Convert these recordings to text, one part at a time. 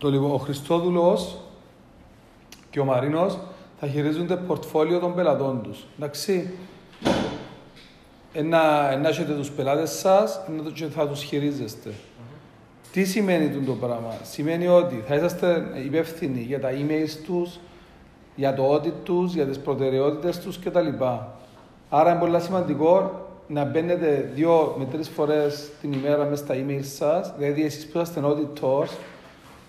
Το λοιπόν, ο Χριστόδουλος και ο Μαρίνος θα χειρίζονται πορτφόλιο των πελατών τους. Εντάξει. Ένα, ένα έχετε τους πελάτες σας και θα τους χειρίζεστε. Τι σημαίνει το πράγμα; Σημαίνει ότι θα είσαστε υπεύθυνοι για τα emails τους, για το audit τους, για τις προτεραιότητες τους κτλ. Άρα είναι πολύ σημαντικό να μπαίνετε δύο με τρεις φορές την ημέρα μέσα στα email σας, δηλαδή εσείς που είστε auditors,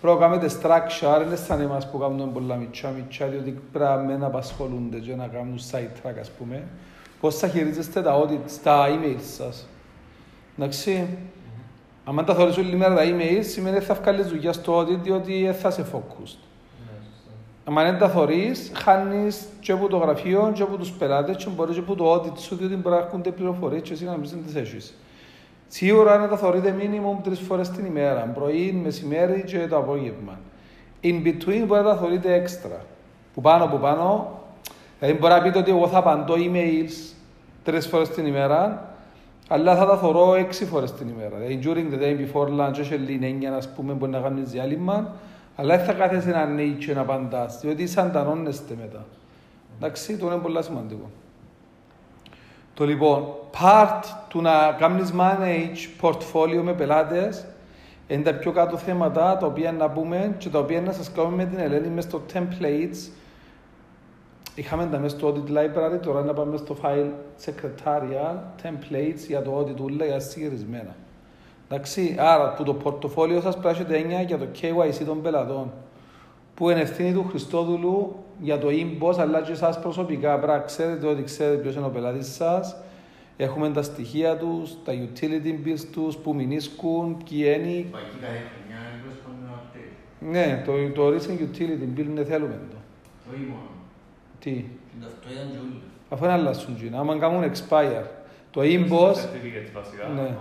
πρέπει να κάνετε structure, δεν σαν εμάς που κάνουμε πολλά μητσά μητσά, διότι πρέπει να απασχολούνται και να κάνουν site track ας πούμε. Πώς θα χειρίζεστε τα audit, τα email σας. Εντάξει. Αν τα θεωρείς όλη μέρα τα email, σημαίνει ότι θα βγάλεις δουλειά στο audit, διότι θα είσαι focused. Αν δεν τα θωρείς, χάνεις και από το γραφείο και από τους πελάτες και μπορεί και από το audit σου, διότι μπορεί να έρχονται πληροφορίες και εσύ να μην τις έχεις. Σίγουρα να τα θωρείτε μήνυμο τρεις φορές την ημέρα, πρωί, μεσημέρι και το απόγευμα. In between μπορεί να τα θωρείτε έξτρα. Που πάνω που πάνω, δηλαδή μπορεί να πείτε ότι εγώ θα απαντώ emails τρεις φορές την ημέρα, αλλά θα τα θωρώ έξι φορές την ημέρα. Δηλαδή, during the day before lunch, όχι λίγο να πούμε, μπορεί να κάνεις διάλειμμα, αλλά δεν θα κάθεσαι να ανοίγεις και να απαντάς, διότι σαντανώνεστε μετά. Εντάξει, το είναι πολύ σημαντικό. Το λοιπόν, part του να κάνεις manage portfolio με πελάτες είναι τα πιο κάτω θέματα τα οποία να πούμε και τα οποία να σας κάνουμε με την Ελένη μέσα στο templates. Είχαμε τα μέσα στο audit library, τώρα να πάμε στο file secretarial, templates για το audit ούλα για συγκεκρισμένα. Εντάξει, άρα που το πορτοφόλιο σας πράσινο έννοια για το KYC των πελατών που είναι ευθύνη του Χριστόδουλου για το inbox αλλά και εσάς προσωπικά πρέπει ξέρετε ότι ξέρετε ποιος είναι ο πελάτης σας έχουμε τα στοιχεία τους, τα utility bills τους, που μηνίσκουν, ποιοι είναι ναι, το, το recent utility bill είναι θέλουμε το. Όχι μόνο. Τι, Αυτό ήταν και όλοι. αφού είναι αλλάσουν τζιν, άμα κάνουν expire. Το inbox, Certificates βασικά. Ναι. αν-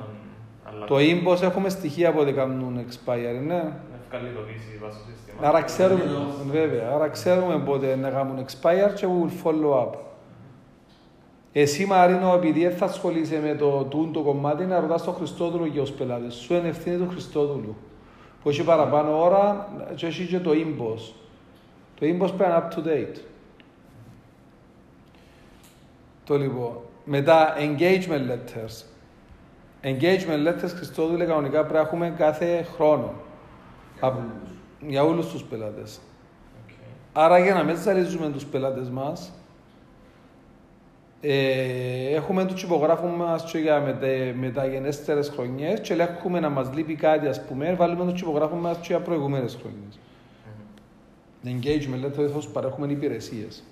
αλλά το inbox έχουμε στοιχεία από ότι κάνουν expire, ναι. Ευκαλεί το δύση βάσει του συστήματος. Άρα ξέρουμε, Εδώ. βέβαια, άρα ξέρουμε πότε να κάνουν expire και we will follow up. Εσύ Μαρίνο, επειδή δεν θα ασχολείσαι με το τούν το κομμάτι, να ρωτάς τον Χριστόδουλο για τους πελάτες. Σου είναι ευθύνη του Χριστόδουλου. Που έχει παραπάνω ώρα και έχει και το inbox. Το inbox πρέπει να είναι up to date. Το λοιπόν. Μετά, engagement letters. Engagement letters, Χριστόδουλε, κανονικά πρέπει να έχουμε κάθε χρόνο. Από- για όλους τους πελάτες. Οκ. Άρα για να μην ζαλίζουμε τους πελάτες μας, ε, έχουμε τους υπογράφους μας και για μετα, μεταγενέστερες χρονιές και έχουμε να μας λείπει κάτι ας πούμε, βάλουμε τους υπογράφους μας και για προηγούμενες χρονιές. Engagement letters θα τους παρέχουμε υπηρεσίες.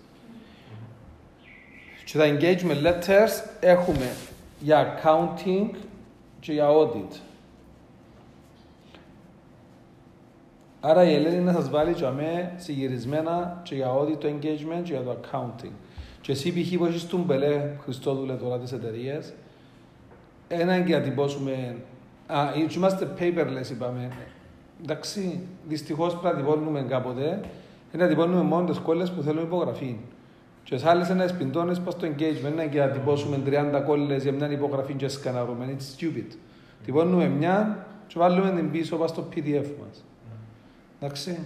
Και τα engagement letters έχουμε για accounting και για audit. Άρα η Ελένη να σας βάλει για μέ συγκυρισμένα και για audit το engagement και για το accounting. Και εσύ π.χ. που έχεις τον μπελέ Χριστόδουλε τώρα τις εταιρείες, ένα και να τυπώσουμε, α, και είμαστε paperless είπαμε, εντάξει, δυστυχώς πρέπει να τυπώνουμε κάποτε, είναι να τυπώνουμε μόνο τις κόλλες που θέλουν υπογραφή. Και σε άλλες ένας σπιντώνες πας στο engagement, ένα και να τυπώσουμε 30 κόλλες για μια υπογραφή και σκαναρούμε, it's stupid. Τυπώνουμε μια και βάλουμε την πίσω πας στο PDF μας. Εντάξει.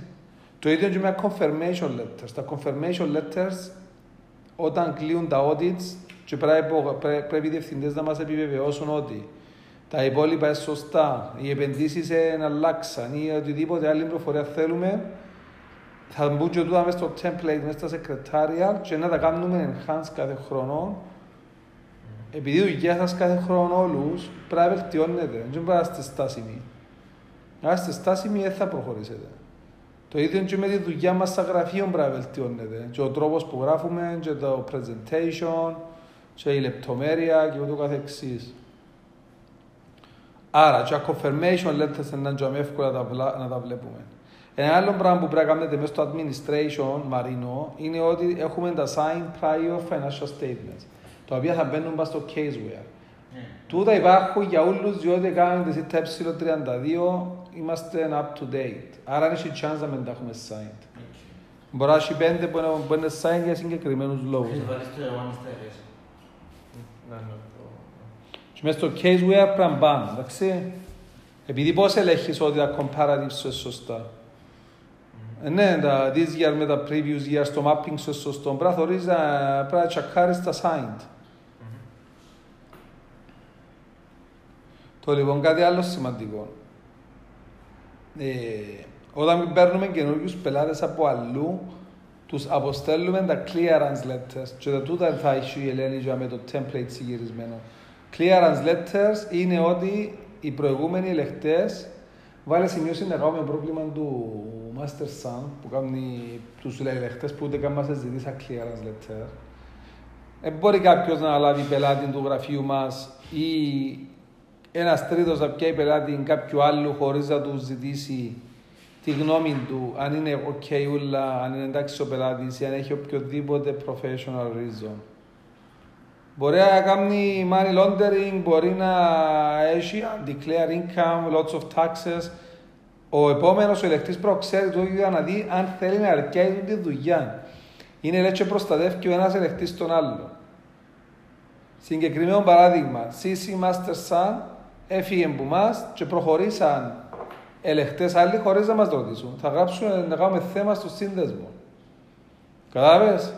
Το ίδιο και με confirmation letters. Τα confirmation letters όταν κλείουν τα audits και πρέπει, πρέ- πρέπει οι διευθυντές να μας επιβεβαιώσουν ότι τα υπόλοιπα είναι σωστά, οι επενδύσεις είναι αλλάξαν ή οτιδήποτε άλλη πληροφορία θέλουμε, θα μπουν και τούτα μέσα στο template, μέσα στα secretarial και να τα κάνουμε enhance κάθε χρόνο. Επειδή η δουλειά σας κάθε χρόνο όλους πρέπει να βελτιώνεται, δεν πρέπει να είστε στάσιμοι. Αν είστε στάσιμοι δεν θα προχωρήσετε. Το ίδιο και με τη δουλειά μας στα γραφείο πρέπει να βελτιώνεται. Και ο τρόπος που γράφουμε, και το presentation, και η λεπτομέρεια και ούτω καθεξής. Άρα, και τα confirmation letters είναι να είναι εύκολα να τα, βλά- να τα βλέπουμε. Ένα άλλο πράγμα που πρέπει να κάνετε μέσα στο administration, Μαρίνο, είναι ότι έχουμε τα signed prior financial statements, τα οποία θα μπαίνουν πάνω στο caseware. Ναι. Τούτα υπάρχουν για όλους, διότι κάνουμε τη ΣΥΤΑ ε32, είμαστε up to date. Άρα είναι η chance να μην τα έχουμε signed. Μπορεί να έχει πέντε που είναι- που είναι signed για συγκεκριμένους λόγους. Έχεις βάλεις στο εγώ στα αιρέσια. Ναι, ναι, το- Και μέσα στο caseware πρέπει να πάνε, εντάξει. Επειδή πώς ελέγχεις ότι τα comparatives είναι σωστά. Ε, Ναι, τα this year με τα previous years, το mapping στο σωστό, πρέπει να θωρείς, να- πρέπει να τσακάρεις τα signed. Το λοιπόν κάτι άλλο σημαντικό. Ε, όταν παίρνουμε καινούριου πελάτες από αλλού, τους αποστέλνουμε τα clearance letters. Και τα τούτα θα έχει η Ελένη για με το template συγκυρισμένο. Clearance letters είναι ότι οι προηγούμενοι ελεκτέ βάλε σημείωση να κάνουμε πρόβλημα του Master Sun που κάνει τους ελεκτέ που ούτε καν μας ζητήσα clearance letter. Δεν μπορεί κάποιος να λάβει πελάτη του γραφείου μας ή ένας τρίτος να πιάει πελάτη κάποιου άλλου χωρίς να του ζητήσει τη γνώμη του, αν είναι ok ούλα, αν είναι εντάξει ο πελάτης ή αν έχει οποιοδήποτε professional reason. Μπορεί να κάνει money laundering, μπορεί να έχει declare income, lots of taxes. Ο επόμενος ο ελεκτής πρέπει να ξέρει το ίδιο να δει αν θέλει να αρκέσει τη δουλειά. Είναι λέει και προστατεύει ο ένας ελεκτής τον άλλο. Συγκεκριμένο παράδειγμα, CC Master Sun έφυγε από εμά και προχωρήσαν ελεκτές άλλοι χωρίς να μας ρωτήσουν. Θα γράψουμε να κάνουμε θέμα στο σύνδεσμο. Κατάλαβες;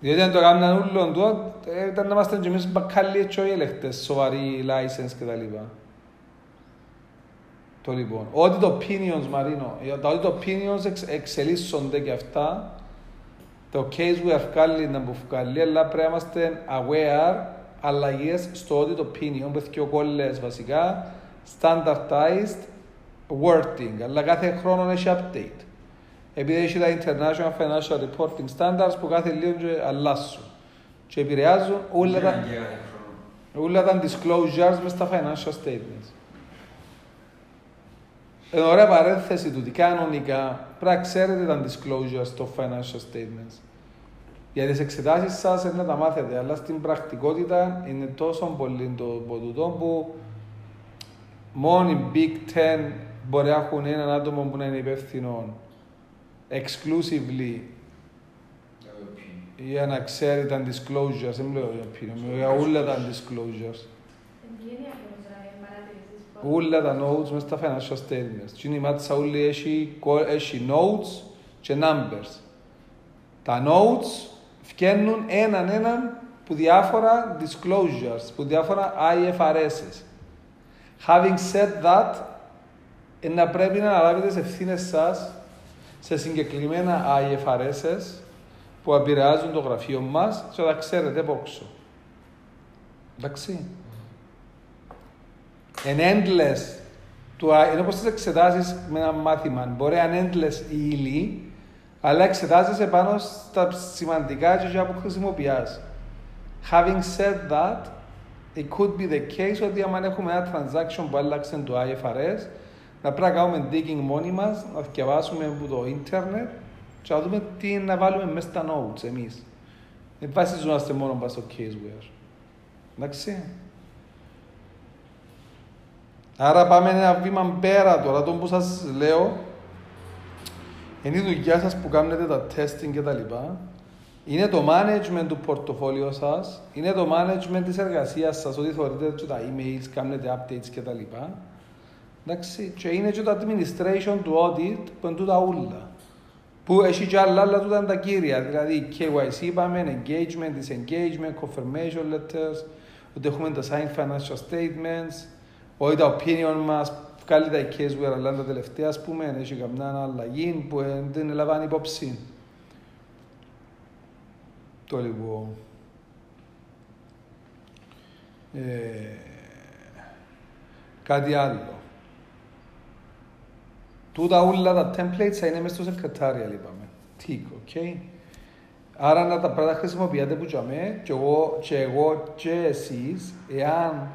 Διότι αν το κάνουν ούλον του, ε, ήταν να είμαστε και εμείς μπακάλι έτσι οι ελεκτές, σοβαροί license κτλ. Το λοιπόν. Ό,τι το opinions, Μαρίνο, ε, τα ό,τι το opinions εξ, εξελίσσονται και αυτά, το case we have βγάλει να που βγάλει, αλλά πρέπει να είμαστε aware αλλαγές στο ό,τι το opinion, που έχει ο κόλλες βασικά, standardized wording, αλλά κάθε χρόνο έχει update. Επειδή έχει τα International Financial Reporting Standards που κάθε λίγο και αλλάσουν και επηρεάζουν όλα τα, Δεν είναι χρόνο. όλα τα disclosures μες στα financial statements. Εν ωραία παρένθεση του, τι κανονικά πρέπει να ξέρετε τα disclosures στο financial statements. Για τις εξετάσεις σας είναι να τα μάθετε, αλλά στην πραγματικότητα είναι τόσο πολύ το ποτούτο που μόνο οι Big Ten μπορεί να έχουν έναν άτομο που να είναι υπεύθυνο exclusively για να ξέρει τα disclosures. Δεν μιλάω για opinion, μιλάω για όλα τα disclosures. Όλα τα notes μέσα στα financial statements. Τι είναι η μάτσα όλη έχει, έχει notes και numbers. Τα notes φτιάχνουν έναν έναν που διάφορα disclosures, που διάφορα IFRS. Having said that, ε, να πρέπει να αναλάβετε τις ευθύνες σας σε συγκεκριμένα IFRS που επηρεάζουν το γραφείο μας και θα ξέρετε από όξω. Εντάξει. Εν endless, του, είναι όπως τις εξετάσεις με ένα μάθημα. Μπορεί να είναι endless η ύλη, αλλά εξετάζεσαι πάνω στα σημαντικά και για που χρησιμοποιάς. Having said that, it could be the case ότι άμα έχουμε ένα transaction που άλλαξε το IFRS, να πρέπει να κάνουμε digging μόνοι μας, να διαβάσουμε από το ίντερνετ και να δούμε τι είναι να βάλουμε μέσα στα notes εμείς. Δεν βασιζόμαστε μόνο πάνω στο caseware. Εντάξει. Άρα πάμε ένα βήμα πέρα τώρα, το που σας λέω, είναι η δουλειά σας που κάνετε τα testing και τα λοιπά. Είναι το management του πορτοφόλιου σας, είναι το management της εργασίας σας, ότι θεωρείτε και τα emails, κάνετε updates και τα λοιπά. Εντάξει, και είναι και το administration του audit που είναι τούτα ούλα. Που έχει και άλλα, αλλά τούτα είναι τα κύρια. Δηλαδή KYC είπαμε, engagement, disengagement, confirmation letters, ότι έχουμε τα signed financial statements, ότι τα opinion μας βγάλει τα Caseware, αλλά τα τελευταία, ας πούμε, έχει καμιά αλλαγή που ε, δεν λαμβάνει υπόψη. Το λοιπόν. Ε, κάτι άλλο. Τούτα όλα τα templates θα είναι μέσα στο secretarial, είπαμε. Tick, ok. Άρα να τα πράγματα χρησιμοποιάτε που τζαμέ και εγώ και, εγώ και εσείς, εάν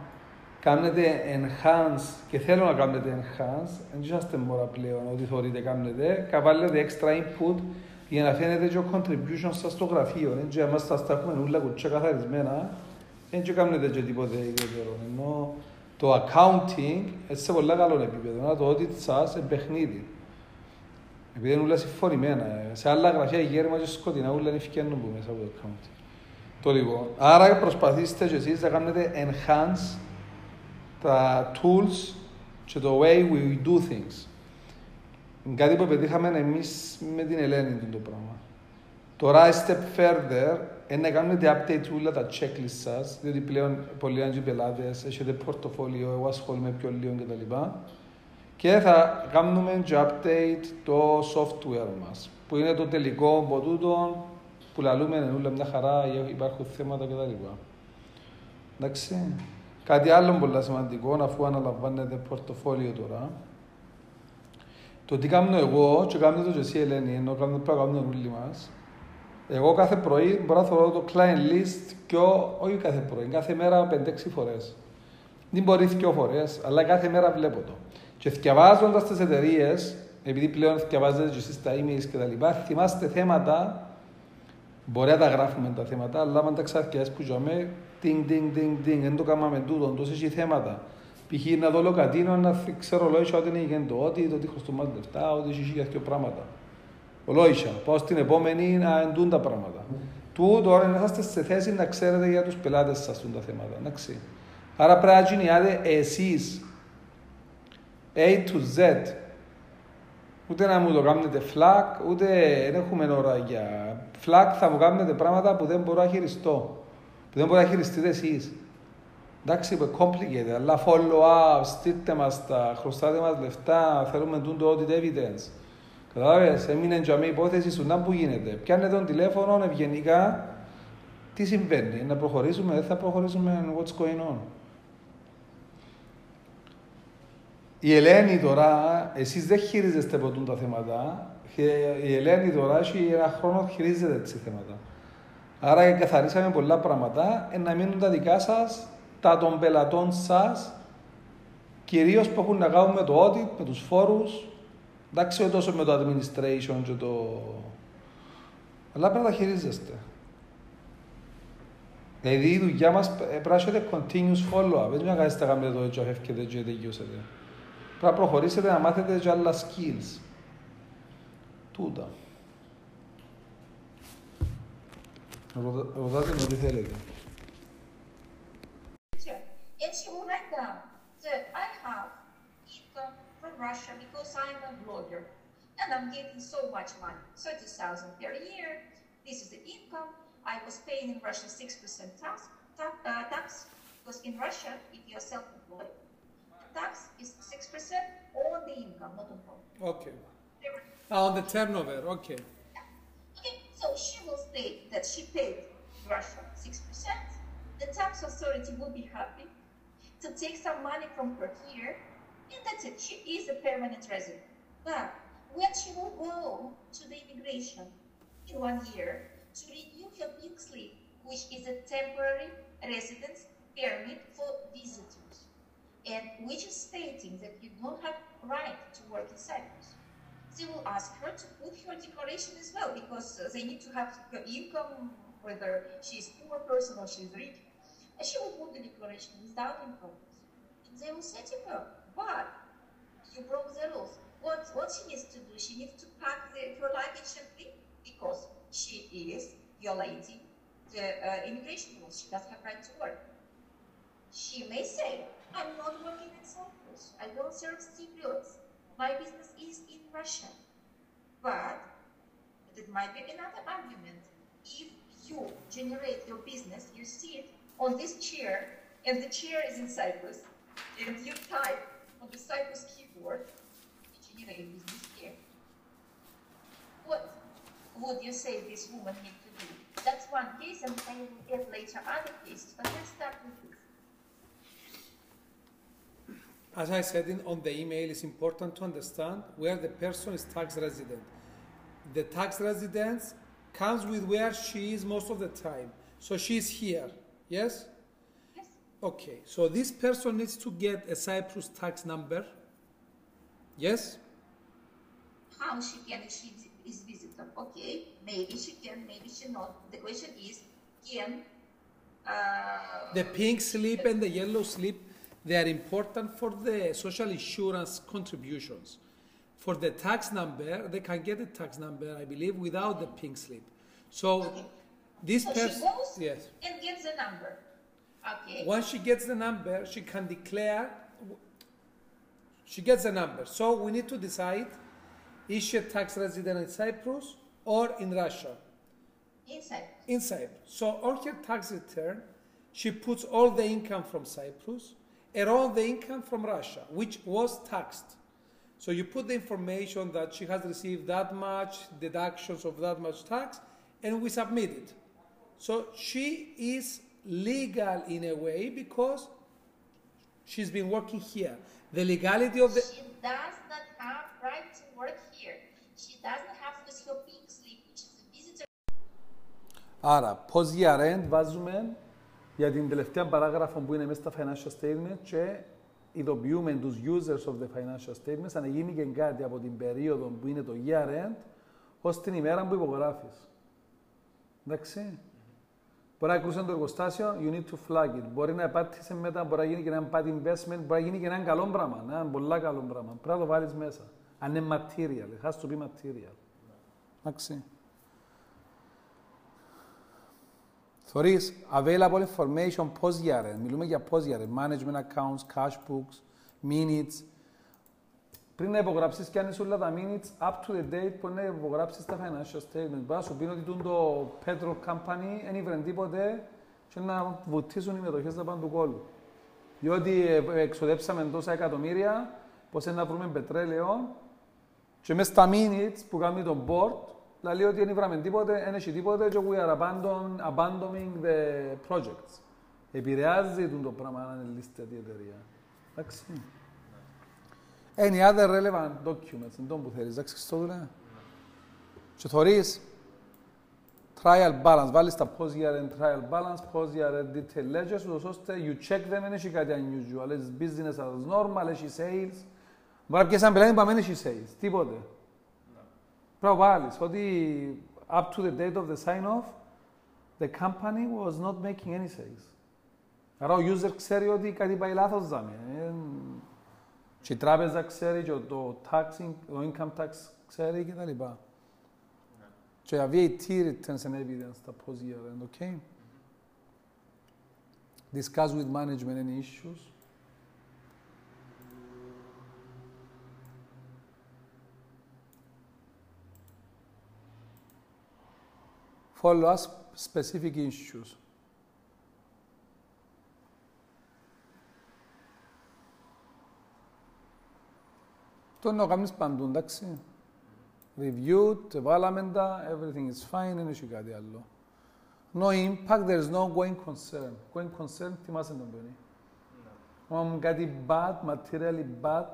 κάνετε enhance και θέλω να κάνετε enhance, δεν είσαστε μόνο πλέον ότι θεωρείτε κάνετε, καβάλλετε extra input για να φαίνεται και ο contribution σας στο γραφείο. Δεν και εμάς θα στα έχουμε όλα κουτσιά καθαρισμένα, δεν και κάνετε και τίποτε ιδιαίτερο. Ενώ το accounting είναι σε πολύ καλό επίπεδο, το ότι σας είναι παιχνίδι. Επειδή είναι όλα συμφορημένα. ε. Σε άλλα γραφεία γέρμα και σκοτεινά όλα είναι ευκαιρνούν που μέσα από το accounting. Το λοιπόν. Άρα προσπαθήστε και εσείς να κάνετε enhance τα tools και το way we do things. Είναι κάτι που πετύχαμε εμείς με την Ελένη του το πράγμα. Τώρα, a step further, είναι να κάνετε update όλα τα checklist σας, διότι πλέον πολλοί άλλοι πελάτες, έχετε πορτοφόλιο, εγώ ασχολούμαι πιο λίγο κτλ. Και θα κάνουμε και update το software μας, που είναι το τελικό από τούτο, που λαλούμε είναι όλα μια χαρά, υπάρχουν θέματα κτλ. Εντάξει. Κάτι άλλο πολύ σημαντικό, αφού αναλαμβάνετε πορτοφόλιο τώρα, το τι κάνω εγώ και κάνω το και εσύ Ελένη, ενώ κάνω το πράγμα όλοι μας, εγώ κάθε πρωί μπορώ να θεωρώ το client list και όχι κάθε πρωί, κάθε μέρα 5-6 φορές. Δεν μπορεί δύο φορές, αλλά κάθε μέρα βλέπω το. Και διαβάζοντα τις εταιρείες, επειδή πλέον διαβάζετε και εσείς τα emails και τα λοιπά, θυμάστε θέματα. Μπορεί να τα γράφουμε τα θέματα, αλλά αν τα ξαρκιάσει που ζούμε, τίνγκ, τίνγκ, τίνγκ, τίνγκ, δεν το κάναμε τούτο, τόσο έχει θέματα. Π.χ. να δω λοκατίνο, να ξέρω λόγια ότι είναι γεντό, ότι το ότι χρωστούμε λεφτά, ότι έχει για δύο πράγματα. Ολόισα, πάω στην επόμενη να εντούν τα πράγματα. Του τώρα να είστε σε θέση να ξέρετε για τους πελάτες σας τα θέματα. Εντάξει. Άρα πρέπει να γίνετε εσείς A to Z. Ούτε να μου το κάνετε flag, ούτε δεν έχουμε ώρα για flag. Θα μου κάνετε πράγματα που δεν μπορώ να χειριστώ. Που δεν μπορώ να χειριστείτε εσεί. Εντάξει, που complicated, αλλά follow up, στείλτε μας τα, χρωστάτε μας λεφτά, θέλουμε το audit evidence. Κατάλαβες, έμεινε για μια υπόθεση σου να που γίνεται. Πιάνε τον τηλέφωνο ευγενικά, τι συμβαίνει, να προχωρήσουμε, δεν θα προχωρήσουμε, what's going on. Η Ελένη τώρα, εσείς δεν χειρίζεστε από τα θέματα, η Ελένη τώρα έχει ένα χρόνο χειρίζεται έτσι θέματα. Άρα καθαρίσαμε πολλά πράγματα, να μείνουν τα δικά σας, τα των πελατών σας, κυρίως που έχουν να κάνουν με το audit, με τους φόρους, εντάξει όχι τόσο με το administration και το... Αλλά πρέπει να τα χειρίζεστε. Δηλαδή η δουλειά μας πρέπει να έχετε continuous follow-up, δεν είναι να κάνετε το έτσι, αφεύκετε και τελειώσετε. Πρέπει να προχωρήσετε να μάθετε και άλλα skills. Τούτα. Rodate. And she will write down that I have income from Russia because I'm a blogger and I'm getting so much money, 30,000 per year. This is the income. I was paying in Russia 6% tax, uh, tax, because in Russia, if you're self-employed, tax is 6% on the income, not on profit. Okay. On the turnover, okay. Okay, so she was that she paid Russia 6%. The tax authority will be happy to take some money from her here, and that's it. She is a permanent resident. But when she will go to the immigration in one year to renew her pink slip, which is a temporary residence permit for visitors and which is stating that you don't have right to work in Cyprus. They will ask her to put her declaration as well because uh, they need to have income, whether she's poor person or she's rich. And she will put the declaration without income. And they will say to her, but you broke the rules. What, what she needs to do, she needs to pack the, her luggage and leave because she is violating the uh, immigration rules. She doesn't have right to work. She may say, I'm not working in Cyprus. I don't serve Cypriots. My business is in Russia. But it might be another argument. If you generate your business, you sit on this chair, and the chair is in Cyprus, and you type on the Cyprus keyboard, you generate business here. What would you say this woman need to do? That's one case, and I will get later other cases, but let's start with this. As I said in, on the email, it's important to understand where the person is tax resident. The tax residence comes with where she is most of the time. So she's here, yes? Yes. Okay, so this person needs to get a Cyprus tax number. Yes? How she can if she is visitor? Okay, maybe she can, maybe she not. The question is, can uh, The pink slip and the yellow slip they are important for the social insurance contributions. For the tax number, they can get the tax number, I believe, without the pink slip. So Okay. this so person, goes yes. and gets the number. Okay. Once she gets the number, she can declare. She gets the number. So we need to decide Is she a tax resident in Cyprus or in Russia? Inside. In Cyprus. So on her tax return, she puts all the income from Cyprus and all the income from Russia, which was taxed. So you put the information that she has received that much, deductions of that much tax, and we submit it. So she is legal in a way because she's been working here. The legality of the She does not have right to work here. She doesn't have because her pink slip, which is a visitor Άρα, post year end βάζουμε για την τελευταία παράγραφο που είναι μέσα στα financial statement και ειδοποιούμε τους users of the financial statements αν γίνει και κάτι από την περίοδο που είναι το year end ως την ημέρα που υπογράφεις. Εντάξει. Μπορεί να κρούσε το εργοστάσιο, you need to flag it. Μπορεί να επάτησε μετά, μπορεί να γίνει και ένα bad investment, μπορεί να γίνει και ένα καλό πράγμα, ένα πολύ καλό πράγμα. Πρέπει να το βάλεις μέσα. Αν είναι material, it has to be material. Εντάξει. Θωρείς, available information post year end. Μιλούμε για post year end. Management accounts, cash books, minutes. Πριν να υπογράψεις και αν είσαι όλα τα minutes up to the date που να υπογράψεις τα financial statement. Μπορεί να σου πει ότι τούν το petrol company δεν ήβρεν τίποτε και να βουτήσουν οι μετοχές να πάνε του κόλλου. Διότι ε, εξοδέψαμε τόσα εκατομμύρια, πώς να βρούμε πετρέλαιο και μέσα στα minutes που κάνει το board, λέει ότι δεν ήβραμε τίποτε, δεν έχει τίποτε και we are abandon, abandoning the projects. Επηρεάζει τον το πράγμα να είναι listed η εταιρεία. Εντάξει. Any other relevant documents, εντός που θέλεις, εντάξει Χριστόδουλε. Και θωρείς, trial balance, βάλεις τα post year end trial balance, post year end detail ledgers, ούτως ώστε you check them, δεν έχει κάτι unusual, it's business as normal, έχεις sales. Μπορεί να πιέσεις ένα πελάτη που δεν έχει sales, τίποτε. Πρέπει να βάλεις ότι up to the date of the sign-off, the company was not making any sales. Άρα ο user ξέρει ότι κάτι πάει λάθος δάμε. Ε, Και η τράπεζα ξέρει και το, taxing, το income tax ξέρει και τα λοιπά. Και για VAT returns and evidence τα post year end, okay? Discuss with management any issues. Follow us specific issues. Το να κάνεις παντού, εντάξει. Reviewed, βάλαμε τα, everything is fine, δεν έχει κάτι άλλο. No impact, there is no going concern. Going concern, θυμάσαι τον πένι. Αν κάτι bad, materially bad,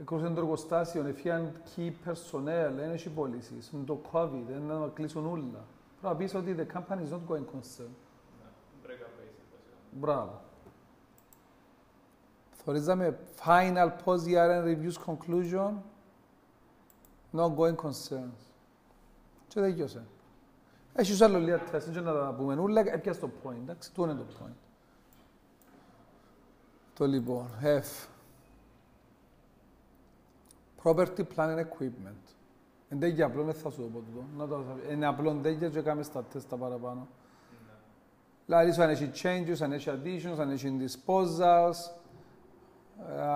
έκρουσαν το εργοστάσιο, έφυγαν key personnel, δεν έχει πωλήσεις, είναι το COVID, δεν να κλείσουν όλα. Πρέπει να πεις ότι the company is not going concern. Μπράβο. Θορίζαμε final post year end reviews conclusion, no going concerns. Και δεν γιώσε. Έχεις άλλο λίγα τεστ, και να τα πούμε όλα, έπιασε το point, εντάξει, του είναι το point. Το λοιπόν, F. Property plan and equipment. Εν τέτοια απλό, δεν θα σου το πω τούτο. Να το, είναι απλό τέτοια και κάνουμε στα τεστ τα παραπάνω. Δηλαδή, σου αν έχει changes, αν έχει additions, αν έχει disposals,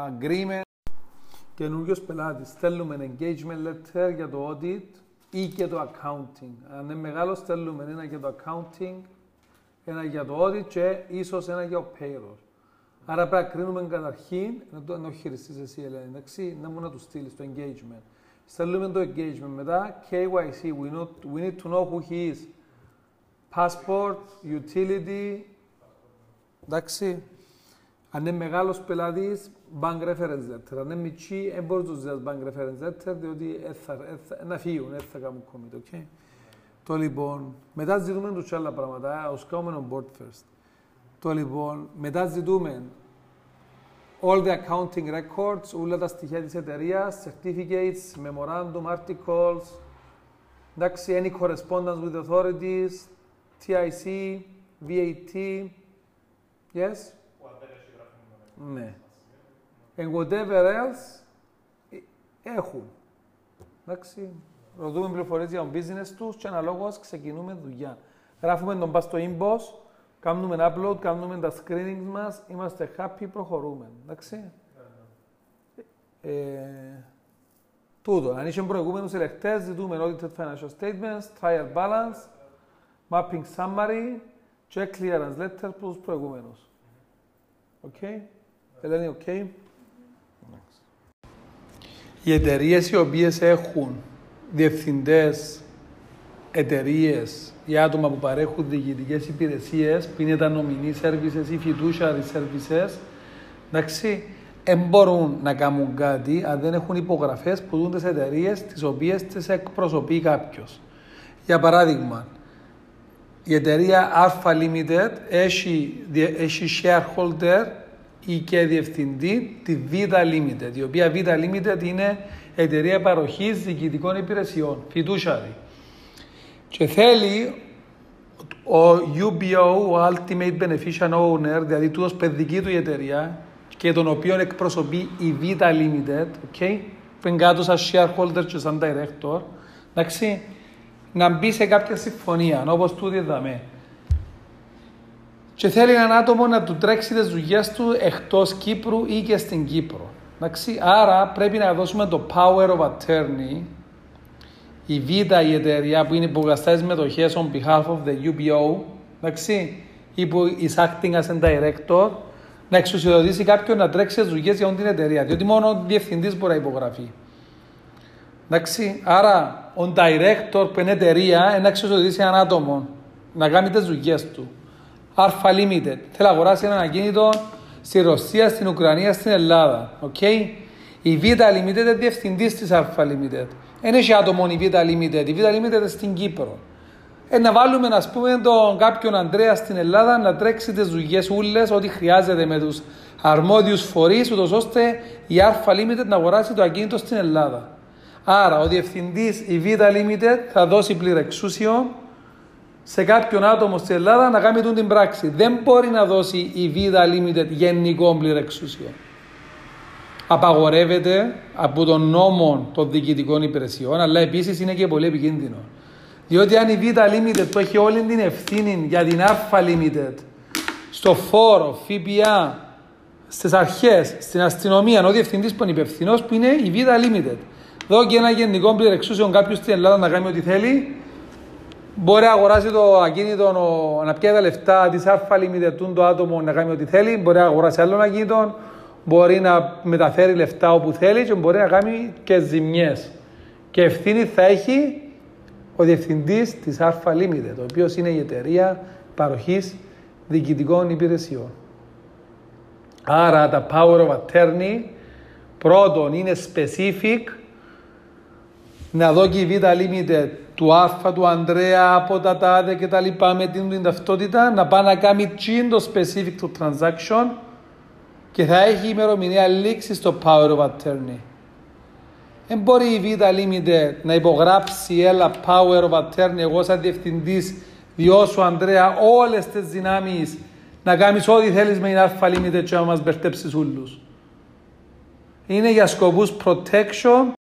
agreement. Καινούργιος πελάτης, στέλνουμε engagement letter για το audit ή και το accounting. Αν είναι μεγάλος, στέλνουμε ένα για το accounting, ένα για το audit και ίσως ένα για το payroll. Άρα πρέπει να κρίνουμε καταρχήν, να το, να το χειριστείς εσύ, Ελένη, εντάξει, να μου να του στείλεις το engagement. Στέλνουμε το engagement μετά, KYC, we, not, we need to know who he is. Passport, utility, εντάξει. Αν είναι μεγάλος πελάτης, bank reference letter. Αν είναι μικρή, δεν μπορείς να τους δεις bank reference letter, διότι να φύγουν, δεν θα κάνουν commit, okay. Το λοιπόν, μετά ζητούμε τους άλλα πράγματα, ως κάνουμε on board first. Το λοιπόν, μετά ζητούμε all the accounting records, όλα τα στοιχεία της εταιρείας, certificates, memorandum, articles, εντάξει, any correspondence with authorities, TIC, VAT, yes? Ναι. And whatever else, ε, έχουν. Εντάξει, ρωτούμε πληροφορίες για το business τους και αναλόγως ξεκινούμε δουλειά. Γράφουμε τον πας στο inbox, κάνουμε upload, κάνουμε τα screenings μας, είμαστε happy, προχωρούμε. Εντάξει. Ε, Τούτο. Αν είχε προηγούμενους ελεγκτές, ζητούμε audited financial statements, trial balance, mapping summary και clearance letter προς τους προηγούμενους. Οκ; Ελένη, οκ; Οι εταιρείες οι οποίες έχουν διευθυντές εταιρείες ή άτομα που παρέχουν διοικητικές υπηρεσίες, που είναι τα nominee services ή fiduciary services, εντάξει, δεν μπορούν να κάνουν κάτι αν δεν έχουν υπογραφές που δουν τις εταιρείες τις οποίες τις εκπροσωπεί κάποιος. Για παράδειγμα, η εταιρεία Alpha Limited έχει, έχει shareholder ή και διευθυντή τη Vita Limited, η οποία Vita Limited είναι εταιρεία παροχής διοικητικών υπηρεσιών, fiduciary. Και θέλει ο UBO, ο Ultimate Beneficial Owner, δηλαδή του ως παιδική του η εταιρεία και τον οποίο εκπροσωπεί η Vita Limited, okay, που είναι κάτω σαν shareholder και σαν director, εντάξει, να μπει σε κάποια συμφωνία, όπως τούτη είδαμε. Και θέλει έναν άτομο να του τρέξει τις δουλειές του εκτός Κύπρου ή και στην Κύπρο. Εντάξει, άρα πρέπει να δώσουμε το power of attorney η Β, η εταιρεία που είναι υποκαταστάτη μετοχέ on behalf of the UBO, εντάξει, ή που is acting as a director, να εξουσιοδοτήσει κάποιον να τρέξει τι δουλειές για την εταιρεία. Διότι μόνο ο διευθυντής μπορεί να υπογραφεί. Εντάξει, άρα ο director που είναι εταιρεία να εξουσιοδοτήσει έναν άτομο να κάνει τις δουλειές του. Alpha Limited. Θέλει να αγοράσει ένα ακίνητο στη Ρωσία, στην Ουκρανία, στην Ελλάδα. Okay? Η Β Limited είναι διευθυντής της Alpha Limited. Δεν έχει άτομο η Vita Limited. Η Vita Limited στην Κύπρο. Ε, να βάλουμε, ας πούμε, τον κάποιον Αντρέα στην Ελλάδα να τρέξει τις δουλειές ούλες, ό,τι χρειάζεται με τους αρμόδιους φορείς, ούτως ώστε η Alpha Limited να αγοράσει το ακίνητο στην Ελλάδα. Άρα, ο διευθυντής, η Vita Limited, θα δώσει πληρεξούσιο σε κάποιον άτομο στην Ελλάδα να κάνει την πράξη. Δεν μπορεί να δώσει η Vita Limited γενικό πληρεξούσιο απαγορεύεται από τον νόμο των διοικητικών υπηρεσιών, αλλά επίσης είναι και πολύ επικίνδυνο. Διότι αν η Β Limited που έχει όλη την ευθύνη για την Α Limited στο φόρο, ΦΠΑ, στις αρχές, στην αστυνομία, ο διευθυντής που είναι υπευθυνός που είναι η Β Limited. Δω και ένα γενικό πληρεξούσιο κάποιος στην Ελλάδα να κάνει ό,τι θέλει. Μπορεί να αγοράσει το ακίνητο, να πιάει τα λεφτά της Α Limited, το άτομο να κάνει ό,τι θέλει. Μπορεί να αγοράσει άλλο ακίνητο μπορεί να μεταφέρει λεφτά όπου θέλει και μπορεί να κάνει και ζημιές. Και ευθύνη θα έχει ο διευθυντής της Alpha Limited, ο οποίος είναι η εταιρεία παροχής διοικητικών υπηρεσιών. Άρα τα power of attorney πρώτον είναι specific να δω και η Β' Limited του Α, του Ανδρέα, από τα τάδε και τα λοιπά με την ταυτότητα να πάει να κάνει το specific to transaction και θα έχει ημερομηνία λήξης στο Power of Attorney. Δεν μπορεί η Vita Limited να υπογράψει έλα Power of Attorney εγώ σαν διευθυντής διώσου Ανδρέα όλες τις δυνάμεις να κάνεις ό,τι θέλεις με την Alpha Limited και να μας μπερτέψεις όλους. Είναι για σκοπούς protection